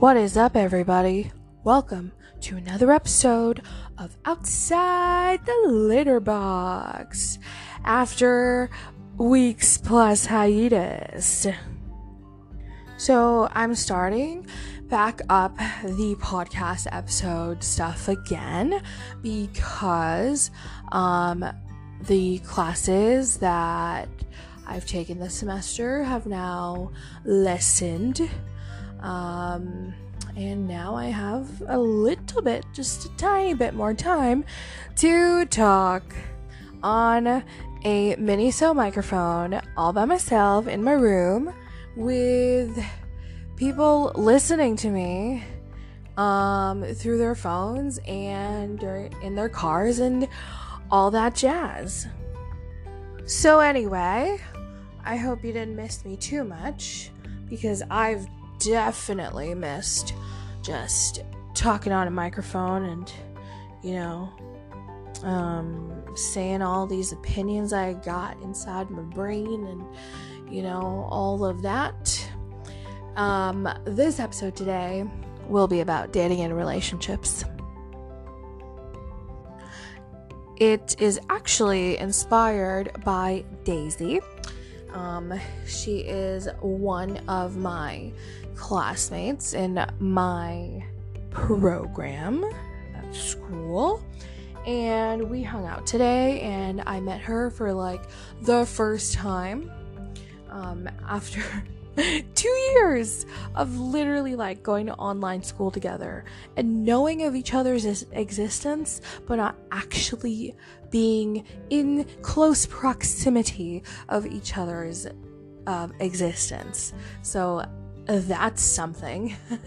What is up, everybody? Welcome to another episode of Outside the Litter Box after weeks plus hiatus. So, I'm starting back up the podcast episode stuff again because um, the classes that I've taken this semester have now lessened. Um, and now I have a little bit, just a tiny bit more time to talk on a mini so microphone all by myself in my room with people listening to me um, through their phones and in their cars and all that jazz. So, anyway, I hope you didn't miss me too much because I've definitely missed just talking on a microphone and, you know, um, saying all these opinions I got inside my brain and, you know, all of that. Um, this episode today will be about dating and relationships. It is actually inspired by Daisy. Um, she is one of my classmates in my program at school. And we hung out today, and I met her for like the first time um, after two years of literally like going to online school together and knowing of each other's existence, but not actually being in close proximity of each other's uh, existence. So that's something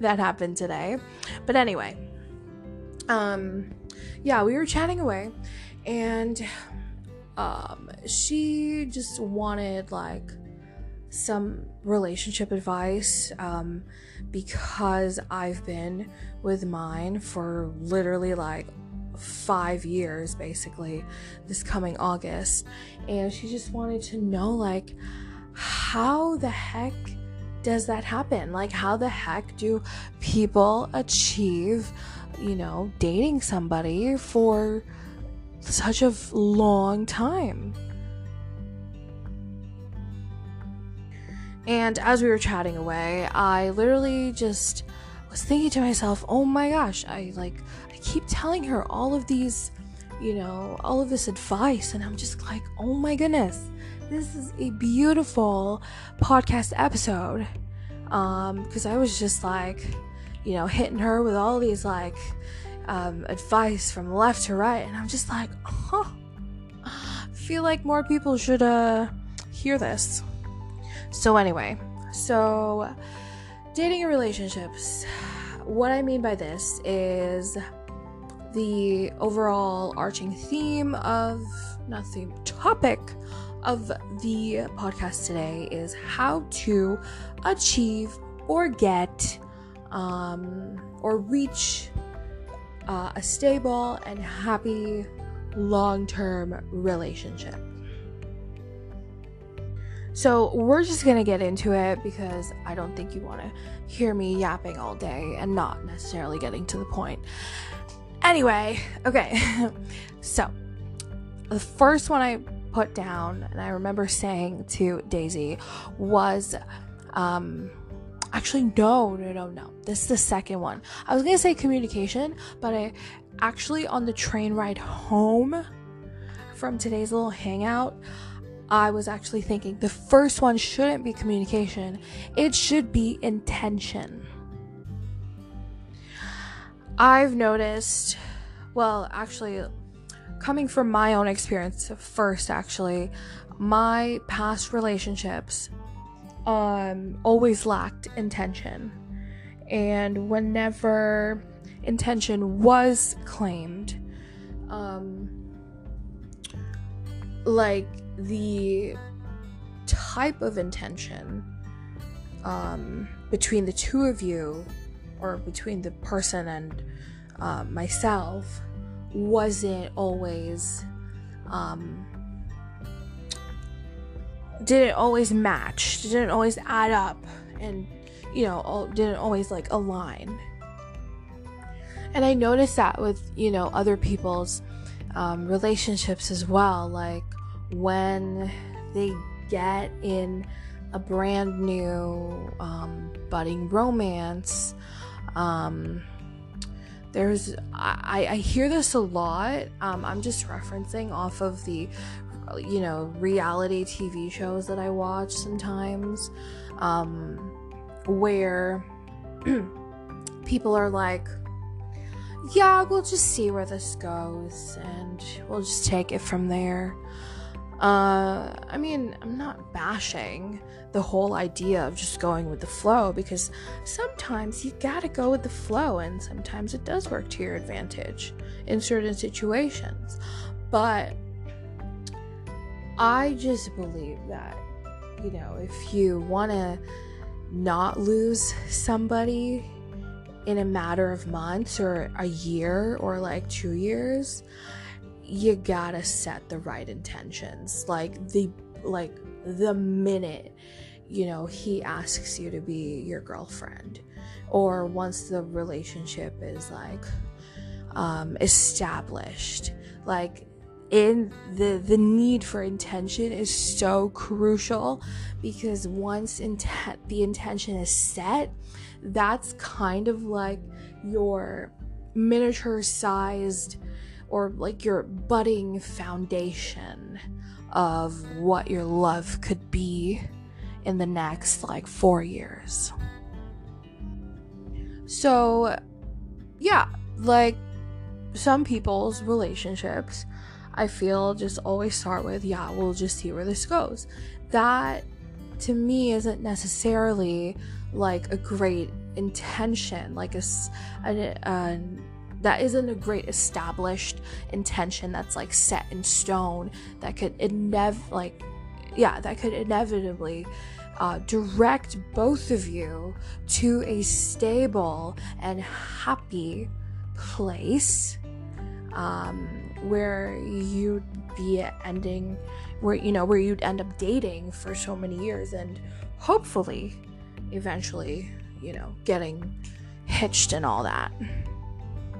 that happened today. But anyway, um, yeah, we were chatting away, and um, she just wanted like some relationship advice um, because I've been with mine for literally like five years basically this coming August. And she just wanted to know, like, how the heck does that happen? Like, how the heck do people achieve, you know, dating somebody for such a long time? And as we were chatting away, I literally just was thinking to myself, oh my gosh, I like, I keep telling her all of these, you know, all of this advice, and I'm just like, oh my goodness, this is a beautiful podcast episode. Um, because I was just like, you know, hitting her with all these like um, advice from left to right, and I'm just like, huh, I feel like more people should uh hear this. So, anyway, so dating and relationships. What I mean by this is the overall arching theme of, not theme, topic of the podcast today is how to achieve or get um, or reach uh, a stable and happy long term relationship. So, we're just gonna get into it because I don't think you wanna hear me yapping all day and not necessarily getting to the point. Anyway, okay, so the first one I put down, and I remember saying to Daisy, was um, actually, no, no, no, no. This is the second one. I was gonna say communication, but I actually, on the train ride home from today's little hangout, I was actually thinking the first one shouldn't be communication, it should be intention. I've noticed, well, actually, coming from my own experience first, actually, my past relationships um, always lacked intention. And whenever intention was claimed, um, like the type of intention um, between the two of you, or between the person and uh, myself, wasn't always um, didn't always match, didn't always add up, and you know, didn't always like align. And I noticed that with, you know, other people's um, relationships as well. Like when they get in a brand new um, budding romance, um, there's I, I hear this a lot. Um, I'm just referencing off of the you know reality TV shows that I watch sometimes, um, where people are like yeah, we'll just see where this goes and we'll just take it from there. Uh, I mean, I'm not bashing the whole idea of just going with the flow because sometimes you gotta go with the flow and sometimes it does work to your advantage in certain situations. But I just believe that, you know, if you wanna not lose somebody in a matter of months or a year or like two years, you gotta set the right intentions. Like the like the minute you know he asks you to be your girlfriend or once the relationship is like um established like in the the need for intention is so crucial because once intent the intention is set that's kind of like your miniature sized or like your budding foundation of what your love could be in the next like 4 years. So yeah, like some people's relationships I feel just always start with, yeah, we'll just see where this goes. That to me isn't necessarily like a great intention, like a, a, a that isn't a great established intention that's like set in stone that could inev like yeah that could inevitably uh, direct both of you to a stable and happy place um, where you'd be ending where you know where you'd end up dating for so many years and hopefully eventually you know getting hitched and all that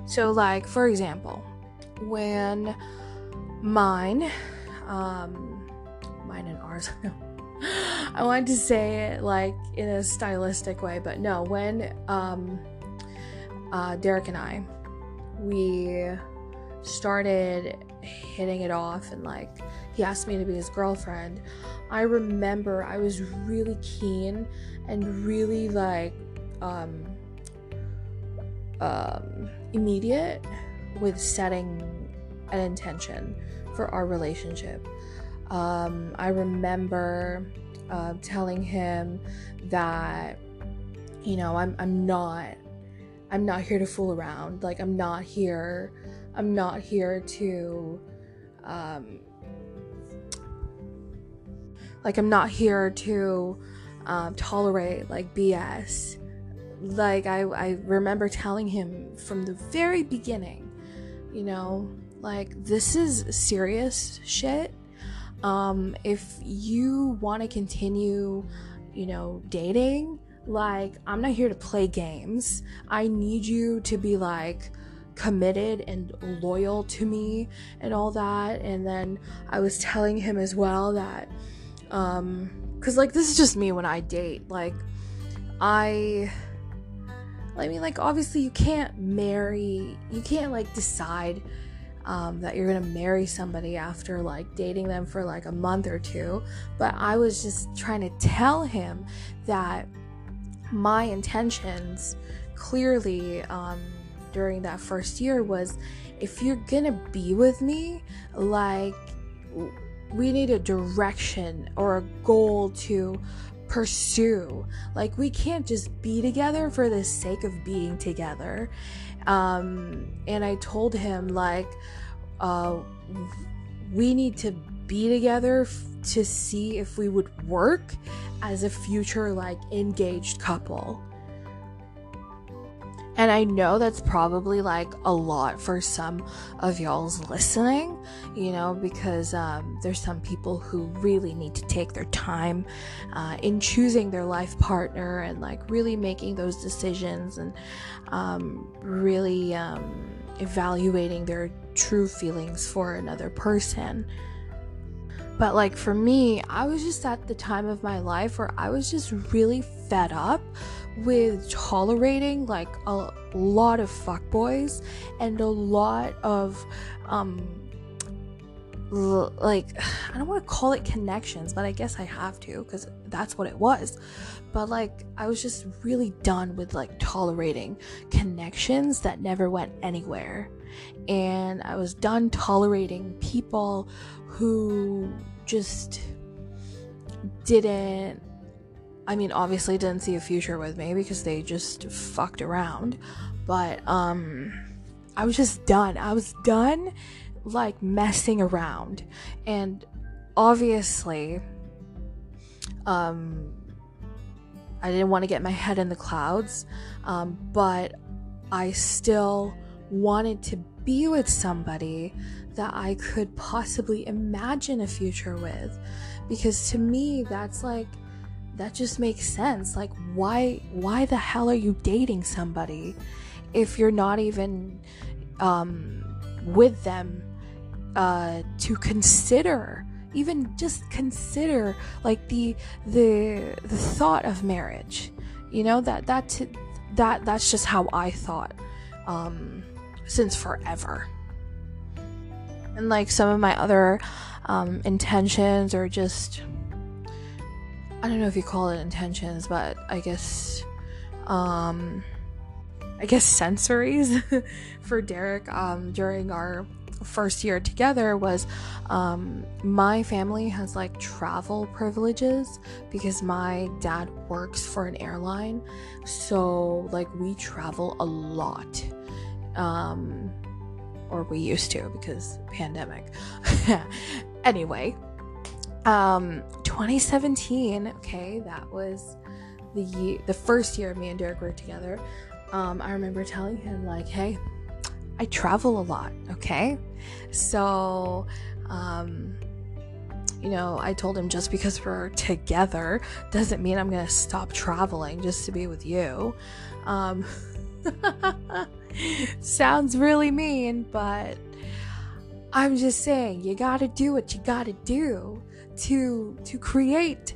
so like for example when mine um mine and ours i wanted to say it like in a stylistic way but no when um uh derek and i we started hitting it off and like he asked me to be his girlfriend, I remember I was really keen and really like um um immediate with setting an intention for our relationship. Um, I remember uh, telling him that you know I'm I'm not I'm not here to fool around. Like I'm not here I'm not here to um, like I'm not here to um, tolerate like BS. Like I, I remember telling him from the very beginning, you know, like this is serious shit. Um, if you want to continue, you know, dating, like I'm not here to play games. I need you to be like committed and loyal to me and all that. And then I was telling him as well that, um, cause like this is just me when I date. Like, I, I mean, like, obviously you can't marry, you can't like decide. Um, that you're gonna marry somebody after like dating them for like a month or two. But I was just trying to tell him that my intentions clearly um, during that first year was if you're gonna be with me, like, we need a direction or a goal to pursue. Like, we can't just be together for the sake of being together. Um, and I told him, like, uh, we need to be together f- to see if we would work as a future, like, engaged couple And I know that's probably like a lot for some of y'all's listening, you know, because um, there's some people who really need to take their time uh, in choosing their life partner and like really making those decisions and um, really um, evaluating their true feelings for another person. But like for me, I was just at the time of my life where I was just really fed up with tolerating like a lot of fuckboys and a lot of um l- like I don't want to call it connections, but I guess I have to because that's what it was. But like I was just really done with like tolerating connections that never went anywhere. And I was done tolerating people who just didn't I mean, obviously didn't see a future with me because they just fucked around. But um I was just done. I was done like messing around. And obviously um I didn't want to get my head in the clouds, um, but I still wanted to be with somebody that I could possibly imagine a future with. Because to me, that's like that just makes sense. Like why why the hell are you dating somebody if you're not even um, with them uh, to consider even just consider like the the the thought of marriage you know that that that that's just how i thought um since forever and like some of my other um intentions or just I don't know if you call it intentions, but I guess, um, I guess sensories for Derek um, during our first year together was um, my family has like travel privileges because my dad works for an airline. So, like, we travel a lot. Um, or we used to because pandemic. anyway, um, 2017, okay, that was the the first year me and Derek were together. Um, I remember telling him like, "Hey, I travel a lot, okay? So, um, you know, I told him just because we're together doesn't mean I'm gonna stop traveling just to be with you. Um, sounds really mean, but I'm just saying you gotta do what you gotta do to to create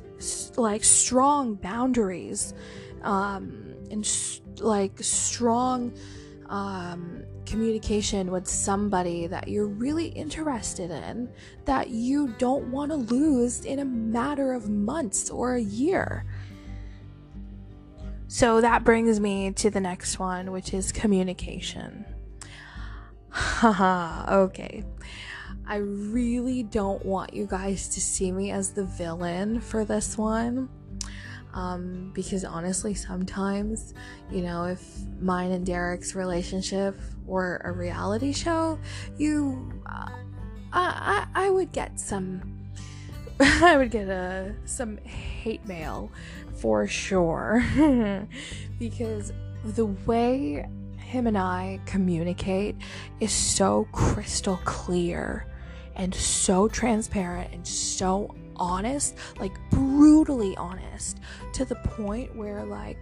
like strong boundaries um, and like strong um, communication with somebody that you're really interested in that you don't want to lose in a matter of months or a year. So that brings me to the next one, which is communication. Haha, okay. I really don't want you guys to see me as the villain for this one. Um, because honestly, sometimes, you know, if mine and Derek's relationship were a reality show, you, uh, I, I, I would get some, I would get a some hate mail for sure, because the way him and I communicate is so crystal clear and so transparent and so honest, like brutally honest, to the point where, like,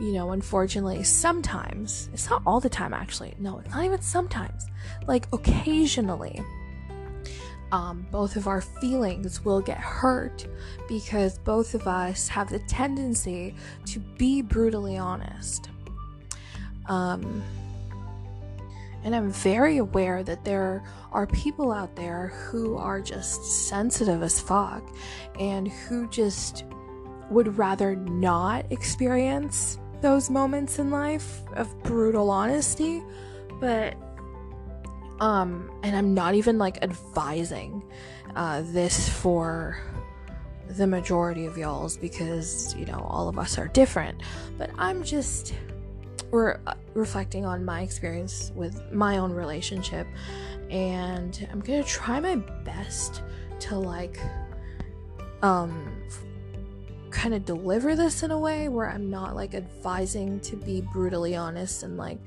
you know, unfortunately, sometimes, it's not all the time actually, no, it's not even sometimes, like, occasionally, um, both of our feelings will get hurt because both of us have the tendency to be brutally honest. Um, and I'm very aware that there are people out there who are just sensitive as fuck and who just would rather not experience those moments in life of brutal honesty. But, um, and I'm not even like advising uh, this for the majority of y'all's because, you know, all of us are different. But I'm just re- uh, reflecting on my experience with my own relationship and i'm gonna try my best to like um kind of deliver this in a way where I'm not like advising to be brutally honest and like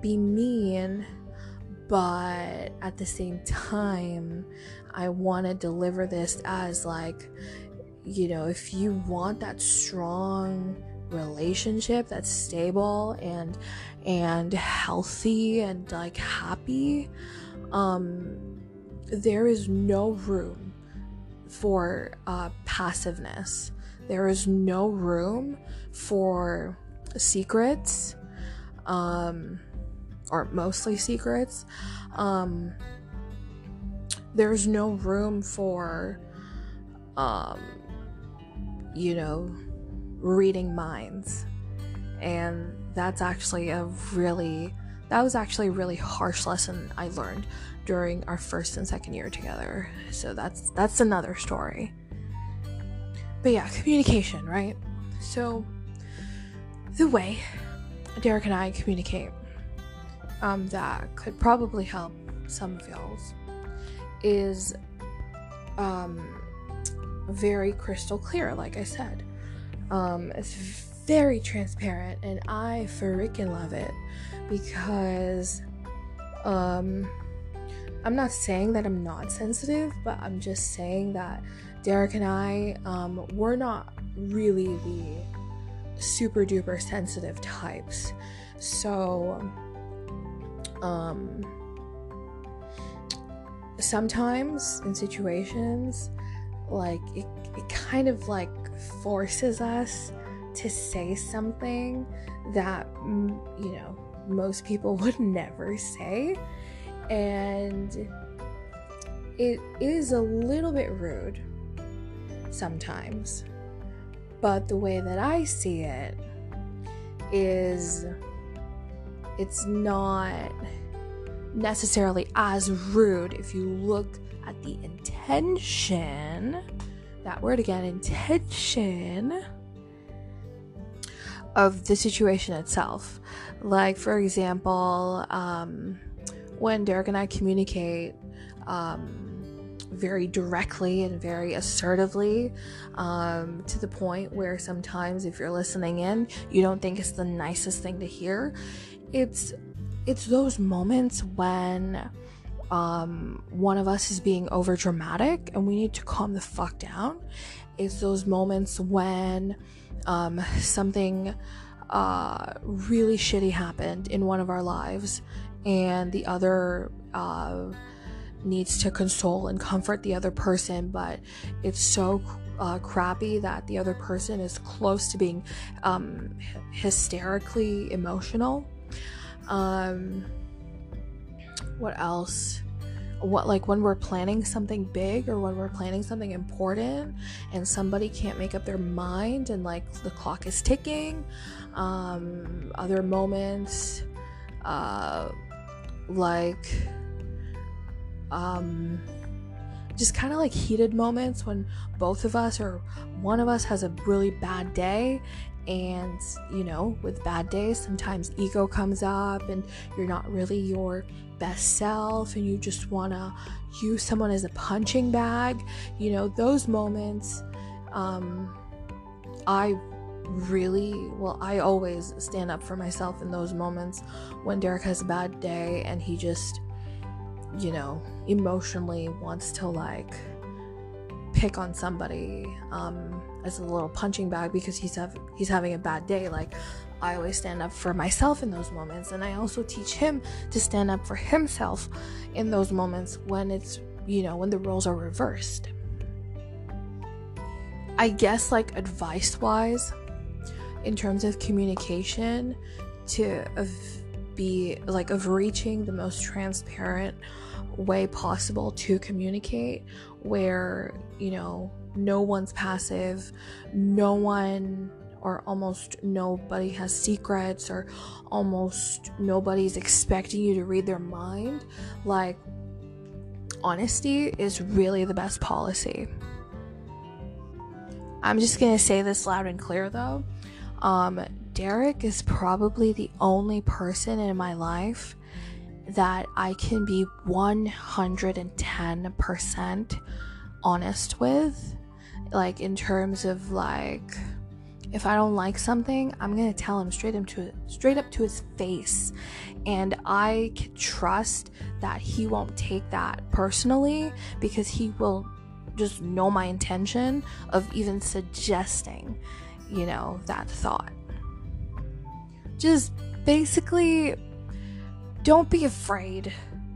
be mean, but at the same time, I want to deliver this as like, you know, if you want that strong relationship that's stable and and healthy and like happy um there is no room for uh, passiveness there is no room for secrets, um, or mostly secrets. Um, there's no room for, um, you know, reading minds. And that's actually a really, that was actually a really harsh lesson I learned during our first and second year together. So that's that's another story. But yeah, communication, right? So, the way Derek and I communicate um, that could probably help some of y'all's is um, very crystal clear, like I said. Um, it's very transparent, and I freaking love it because um, I'm not saying that I'm not sensitive, but I'm just saying that Derek and I, um, we're not really the super duper sensitive types. So, um, sometimes in situations, like it, it kind of like forces us to say something that, mm, you know, most people would never say. And it is a little bit rude sometimes. But the way that I see it is it's not necessarily as rude if you look the intention. That word again, intention of the situation itself. Like, for example, um, when Derek and I communicate, um, very directly and very assertively um, to the point where sometimes if you're listening in you don't think it's the nicest thing to hear it's it's those moments when um, one of us is being over dramatic and we need to calm the fuck down it's those moments when um, something uh, really shitty happened in one of our lives and the other uh, needs to console and comfort the other person, but it's so uh, crappy that the other person is close to being um, hysterically emotional. Um, what else? What like when we're planning something big or when we're planning something important and somebody can't make up their mind and like the clock is ticking. Um, other moments, uh, like um, just kind of like heated moments when both of us or one of us has a really bad day and you know with bad days sometimes ego comes up and you're not really your best self and you just want to use someone as a punching bag you know those moments um i really well i always stand up for myself in those moments when derek has a bad day and he just you know, emotionally wants to like pick on somebody um, as a little punching bag because he's have he's having a bad day. Like I always stand up for myself in those moments, and I also teach him to stand up for himself in those moments when it's you know when the roles are reversed. I guess like advice wise, in terms of communication, to uh, be like of reaching the most transparent way possible to communicate where you know no one's passive no one or almost nobody has secrets or almost nobody's expecting you to read their mind like honesty is really the best policy i'm just gonna say this loud and clear though um, Derek is probably the only person in my life that I can be 110% honest with. Like, in terms of like If I don't like something, I'm gonna tell him straight up to straight up to his face, and I can trust that he won't take that personally because he will just know my intention of even suggesting, you know, that thought. Just basically, don't be afraid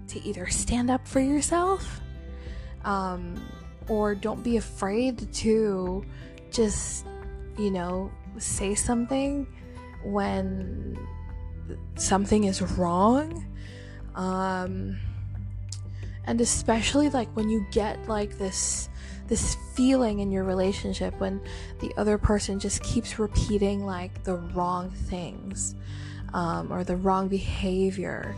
to either stand up for yourself, um, or don't be afraid to just, you know, say something when something is wrong. Um, and especially like when you get like this this feeling in your relationship when the other person just keeps repeating like the wrong things um, or the wrong behavior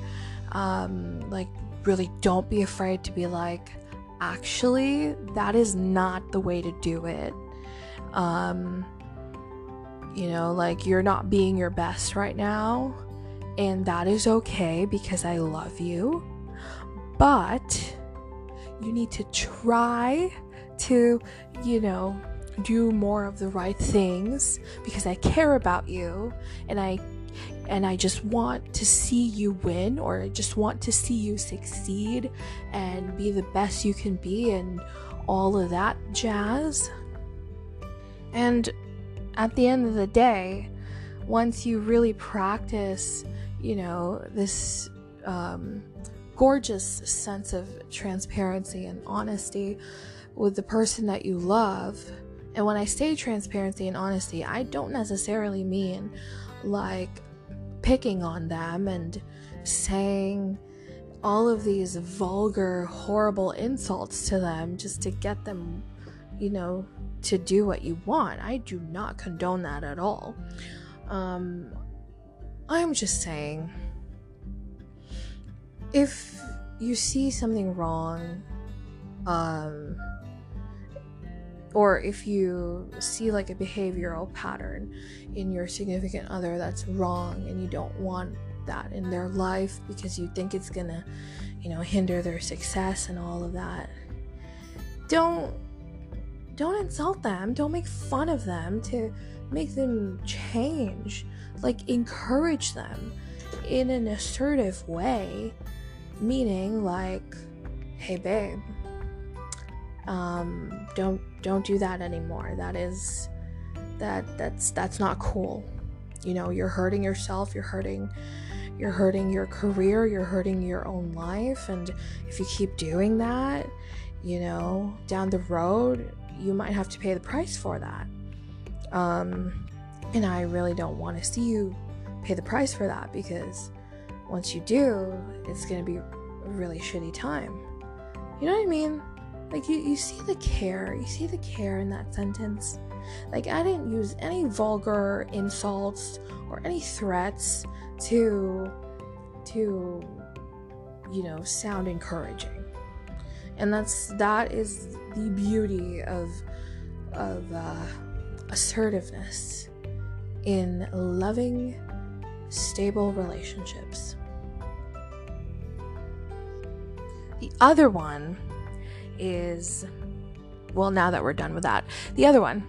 um, like really don't be afraid to be like actually that is not the way to do it um, you know like you're not being your best right now and that is okay because i love you but you need to try to, you know, do more of the right things because I care about you and I and I just want to see you win or I just want to see you succeed and be the best you can be and all of that jazz. And at the end of the day, once you really practice, you know, this um, gorgeous sense of transparency and honesty with the person that you love. And when I say transparency and honesty, I don't necessarily mean like picking on them and saying all of these vulgar, horrible insults to them just to get them, you know, to do what you want. I do not condone that at all. Um, I'm just saying if you see something wrong, um, or if you see like a behavioral pattern in your significant other that's wrong and you don't want that in their life because you think it's gonna, you know, hinder their success and all of that, don't don't insult them. Don't make fun of them to make them change. Like encourage them in an assertive way. Meaning like hey babe um, don't don't do that anymore. That is that that's that's not cool. You know you're hurting yourself. You're hurting you're hurting your career. You're hurting your own life. And if you keep doing that you know down the road you might have to pay the price for that um, and i really don't want to see you pay the price for that because once you do, it's gonna be a really shitty time. You know what I mean? Like you, you see the care, you see the care in that sentence. Like I didn't use any vulgar insults or any threats to to you know sound encouraging. And that's that is the beauty of of uh, assertiveness in loving stable relationships. The other one is, well, now that we're done with that, the other one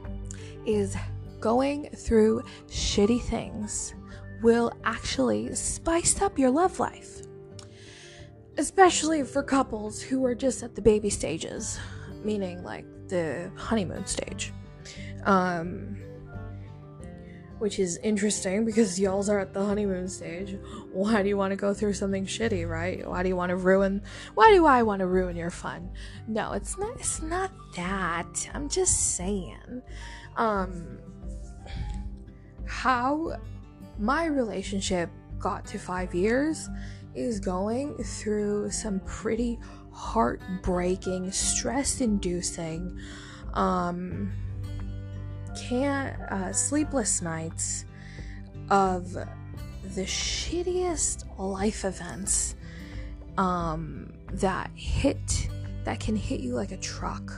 is going through shitty things will actually spice up your love life. Especially for couples who are just at the baby stages, meaning like the honeymoon stage. Um, which is interesting because y'all's are at the honeymoon stage. Why do you want to go through something shitty, right? Why do you want to ruin why do I want to ruin your fun? No, it's not it's not that. I'm just saying. Um how my relationship got to 5 years is going through some pretty heartbreaking, stress-inducing um can't uh, sleepless nights of the shittiest life events um, that hit that can hit you like a truck.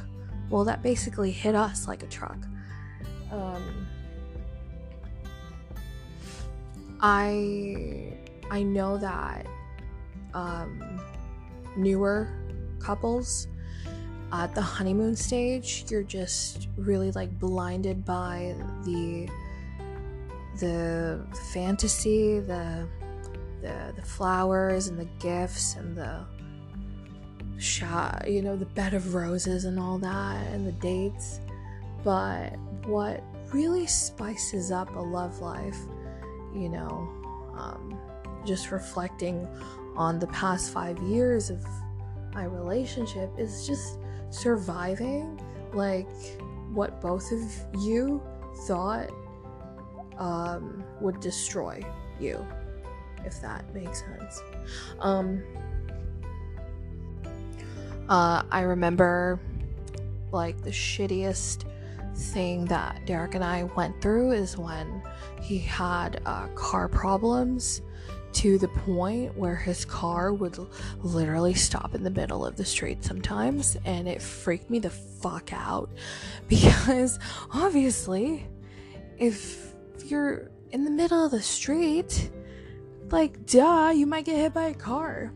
Well, that basically hit us like a truck. Um, I I know that um, newer couples at the honeymoon stage, you're just really like blinded by the the, fantasy, the, the the flowers and the gifts and the shot, you know, the bed of roses and all that and the dates. But what really spices up a love life, you know, um, just reflecting on the past five years of my relationship is just surviving like what both of you thought um, would destroy you, if that makes sense. Um, uh, I remember like the shittiest thing that Derek and I went through is when he had uh, car problems to the point where his car would literally stop in the middle of the street sometimes, and it freaked me the fuck out because obviously, if you're in the middle of the street, like, duh, you might get hit by a car.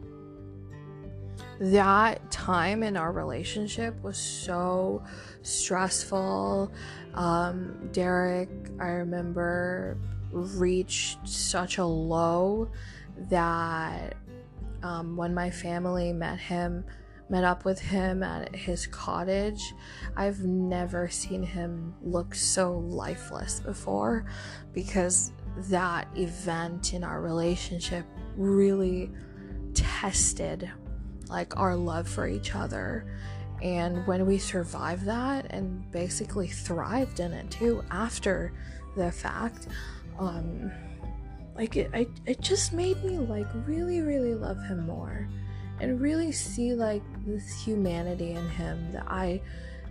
That time in our relationship was so stressful. Um, Derek, I remember, reached such a low that um, when my family met him, met up with him at his cottage, I've never seen him look so lifeless before because that event in our relationship really tested like our love for each other. And when we survived that and basically thrived in it too after the fact um like it, I, it just made me like really really love him more and really see like this humanity in him that i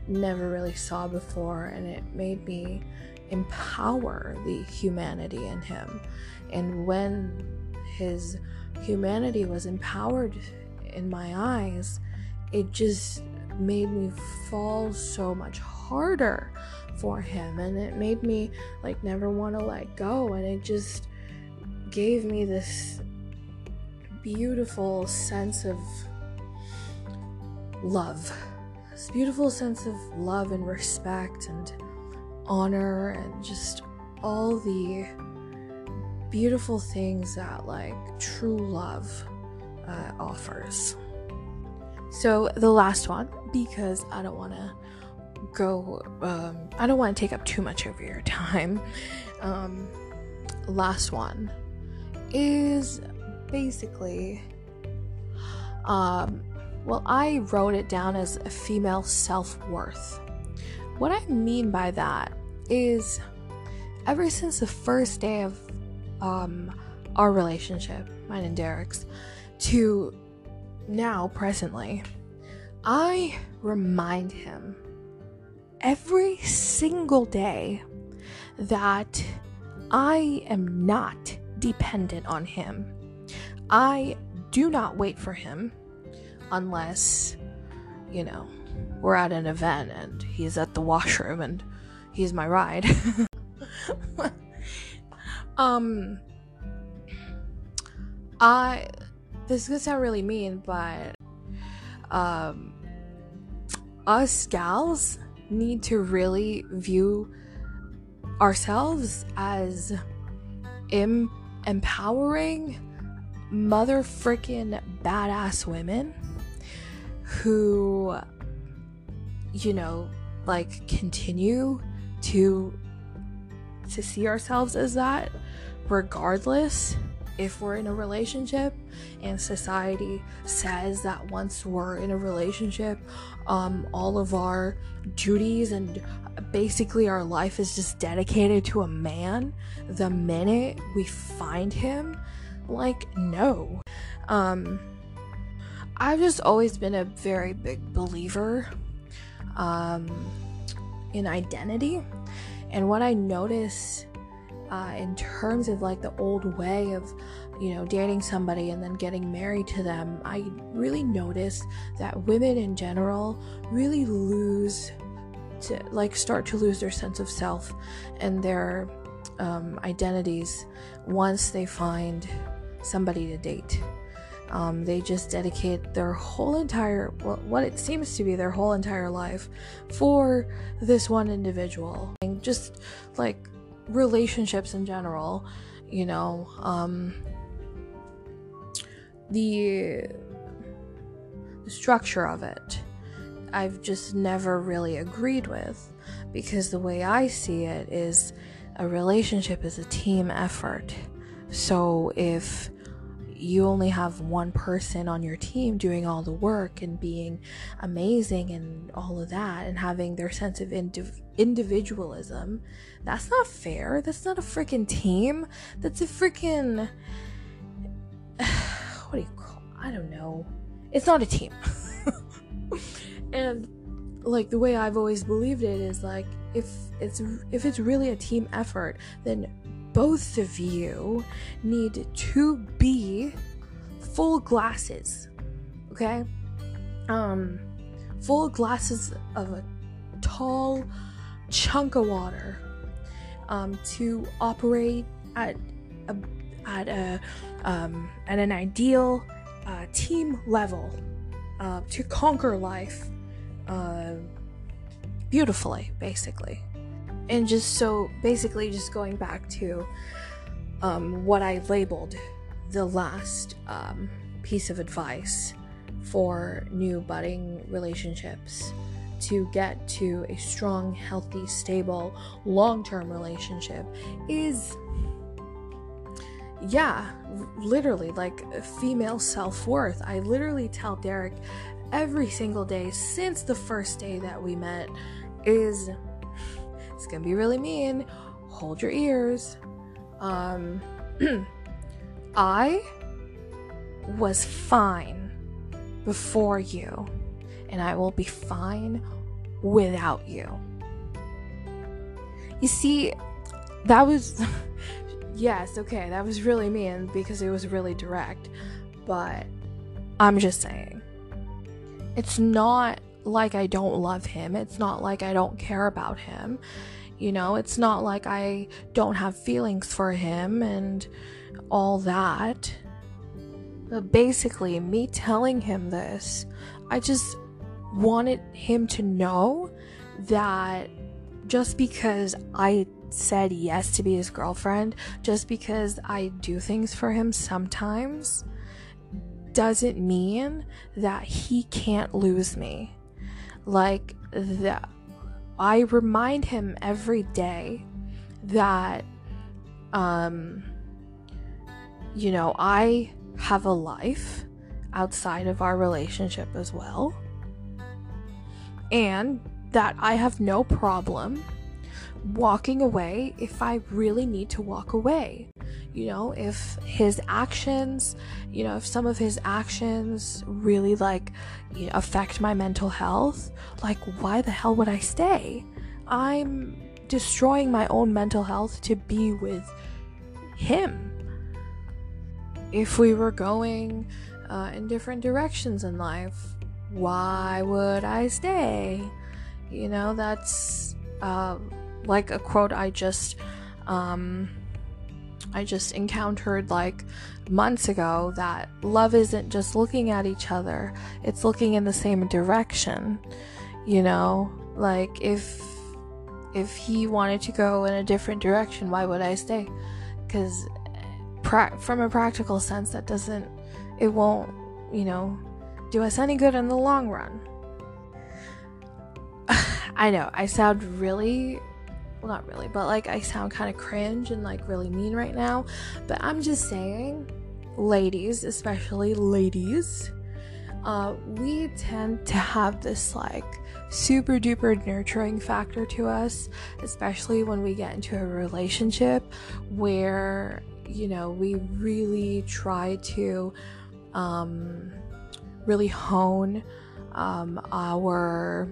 never really saw before and it made me empower the humanity in him. And when his humanity was empowered in my eyes it just made me fall so much harder for him and it made me like never want to let go and it just gave me this beautiful sense of love. This beautiful sense of love and respect and honor and just all the beautiful things that like true love uh, offers. So the last one because i don't want to go um, i don't want to take up too much of your time. Um, last one is basically um, well i wrote it down as a female self-worth. What i mean by that is ever since the first day of um, our relationship mine and derek's to now presently i remind him every single day that I am not dependent on him. I do not wait for him unless, you know, we're at an event and he's at the washroom and he's my ride. um, I, this is gonna sound really mean, but, um, us gals need to really view ourselves as em- empowering mother freaking badass women who you know like continue to to see ourselves as that regardless if we're in a relationship and society says that once we're in a relationship um, all of our duties and basically our life is just dedicated to a man the minute we find him like no. Um i've just always been a very big believer um in identity. And what i notice uh, in terms of like the old way of you know dating somebody and then getting married to them i really notice that women in general really lose to like start to lose their sense of self and their um, identities once they find somebody to date. Um, they just dedicate their whole entire well, what it seems to be their whole entire life for this one individual. And just like relationships in general, you know, um, the, the structure of it, I've just never really agreed with because the way I see it is a relationship is a team effort. So if you only have one person on your team doing all the work and being amazing and all of that and having their sense of indiv- individualism, that's not fair. That's not a freaking team. That's a freaking. What do you call I don't know. It's not a team. and like the way I've always believed it is like if it's if it's really a team effort, then both of you need to be full glasses. Okay? Um full glasses of a tall chunk of water um, to operate at a, at a um, at an ideal uh, team level uh, to conquer life uh, beautifully, basically. And just so, basically, just going back to um, what I labeled the last um, piece of advice for new budding relationships to get to a strong, healthy, stable, long term relationship is, yeah, literally like female self worth. I literally tell Derek every single day since the first day that we met is it's gonna be really mean. Hold your ears. Um, I was fine before you, and I will be fine without you. You see, that was. yes, okay, that was really mean because it was really direct, but I'm just saying. It's not like I don't love him. It's not like I don't care about him. You know, it's not like I don't have feelings for him and all that. But basically, me telling him this, I just wanted him to know that just because I said yes to be his girlfriend, just because I do things for him sometimes, doesn't mean that he can't lose me. Like that I remind him every day that um you know, I have a life outside of our relationship as well. And that I have no problem walking away if I really need to walk away. You know, if his actions, you know, if some of his actions really like you know, affect my mental health, like why the hell would I stay? I'm destroying my own mental health to be with him. If we were going uh, in different directions in life, why would I stay? You know, that's uh, like a quote I just um, I just encountered like months ago that love isn't just looking at each other, it's looking in the same direction. You know, like if if he wanted to go in a different direction, why would I stay? Cuz pra- from a practical sense that doesn't it won't, you know, do us any good in the long run. I know, I sound really well, not really, but like I sound kind of cringe and like really mean right now. But I'm just saying, ladies, especially ladies, uh, we tend to have this like super duper nurturing factor to us, especially when we get into a relationship where, you know, we really try to um, really hone um, our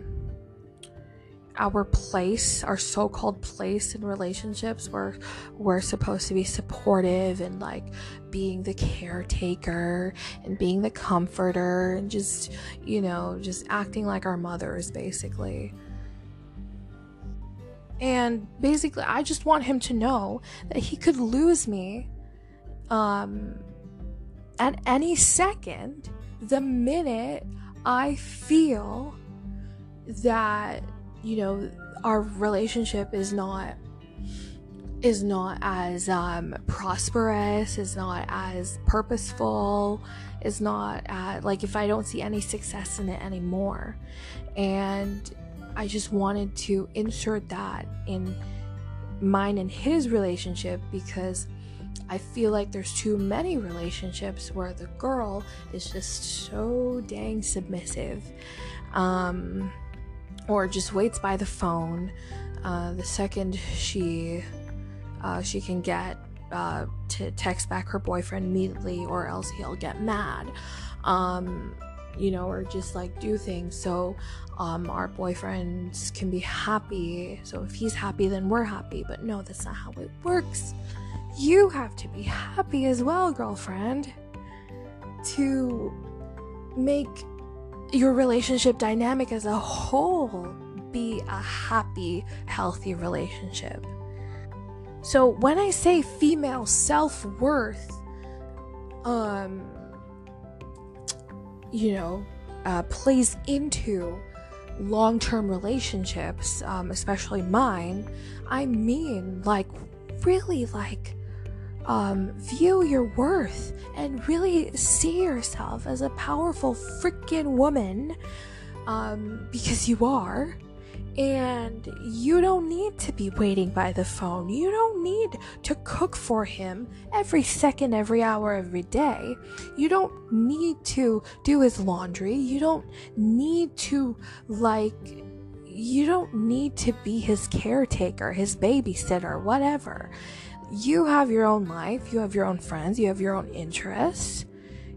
our place, our so-called place in relationships where we're supposed to be supportive and like being the caretaker and being the comforter and just, you know, just acting like our mothers basically. And basically, I just want him to know that he could lose me um at any second the minute I feel that you know, our relationship is not is not as um, prosperous, is not as purposeful, is not at, like if I don't see any success in it anymore. And I just wanted to insert that in mine and his relationship because I feel like there's too many relationships where the girl is just so dang submissive. Um, or just waits by the phone. Uh, the second she uh, she can get uh, to text back her boyfriend immediately, or else he'll get mad. Um, you know, or just like do things so um, our boyfriends can be happy. So if he's happy, then we're happy. But no, that's not how it works. You have to be happy as well, girlfriend, to make your relationship dynamic as a whole be a happy, healthy relationship. So when I say female self-worth, um, you know, uh, plays into long-term relationships, um, especially mine, I mean like really like um, view your worth and really see yourself as a powerful freaking woman um, because you are and you don't need to be waiting by the phone. You don't need to cook for him every second, every hour, every day. You don't need to do his laundry. You don't need to, like, you don't need to be his caretaker, his babysitter, whatever. You have your own life, you have your own friends, you have your own interests.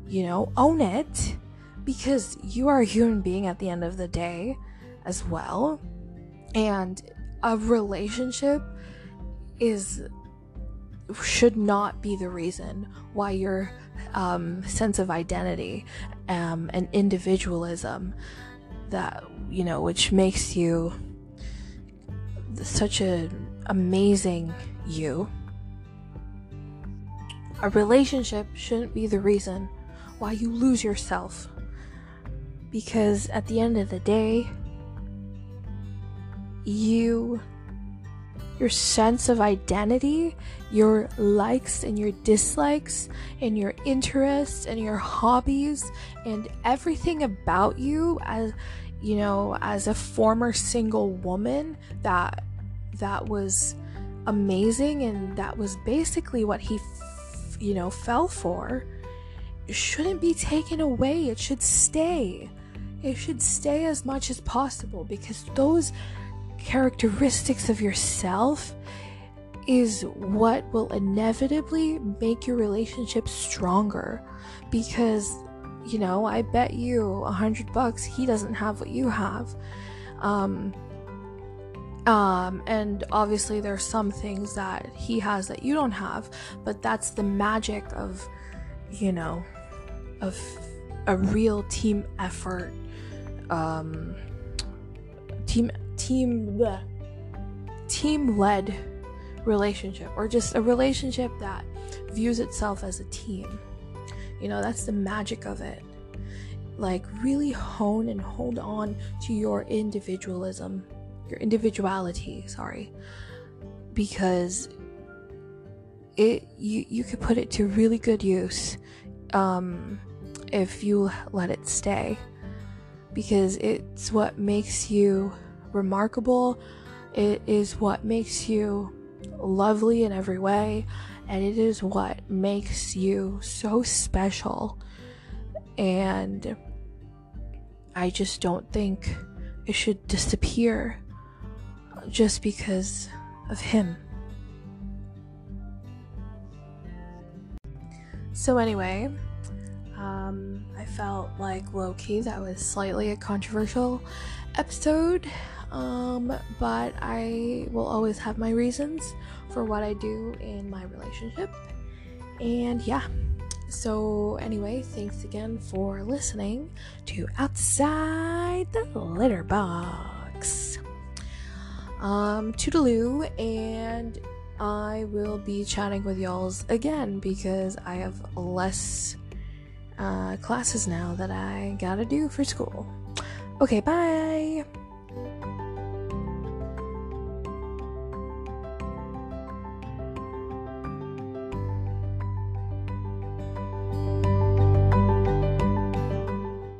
You know, own it because you are a human being at the end of the day as well and a relationship is should not be the reason why your um, sense of identity um, and individualism that you know which makes you such an amazing you a relationship shouldn't be the reason why you lose yourself. Because at the end of the day you your sense of identity, your likes and your dislikes, and your interests and your hobbies, and everything about you as you know, as a former single woman that that was amazing and that was basically what he you know fell for shouldn't be taken away. It should stay. It should stay as much as possible because those characteristics of yourself is what will inevitably make your relationship stronger because you know i bet you a hundred bucks he doesn't have what you have. Um um and obviously there's some things that he has that you don't have but that's the magic of you know of a real team effort um team team bleh, team led relationship or just a relationship that views itself as a team. You know, that's the magic of it. Like really hone and hold on to your individualism, your individuality, sorry. Because it you you could put it to really good use um if you let it stay because it's what makes you remarkable. It is what makes you lovely in every way, and it is what makes you so special. And I just don't think it should disappear just because of him. So, anyway, um, I felt like low key that was slightly a controversial episode. Um, but I will always have my reasons for what I do in my relationship. And yeah. So, anyway, thanks again for listening to Outside the Litter Box. Um, toodaloo, and I will be chatting with y'all's again because I have less uh, classes now that I gotta do for school. Okay, bye.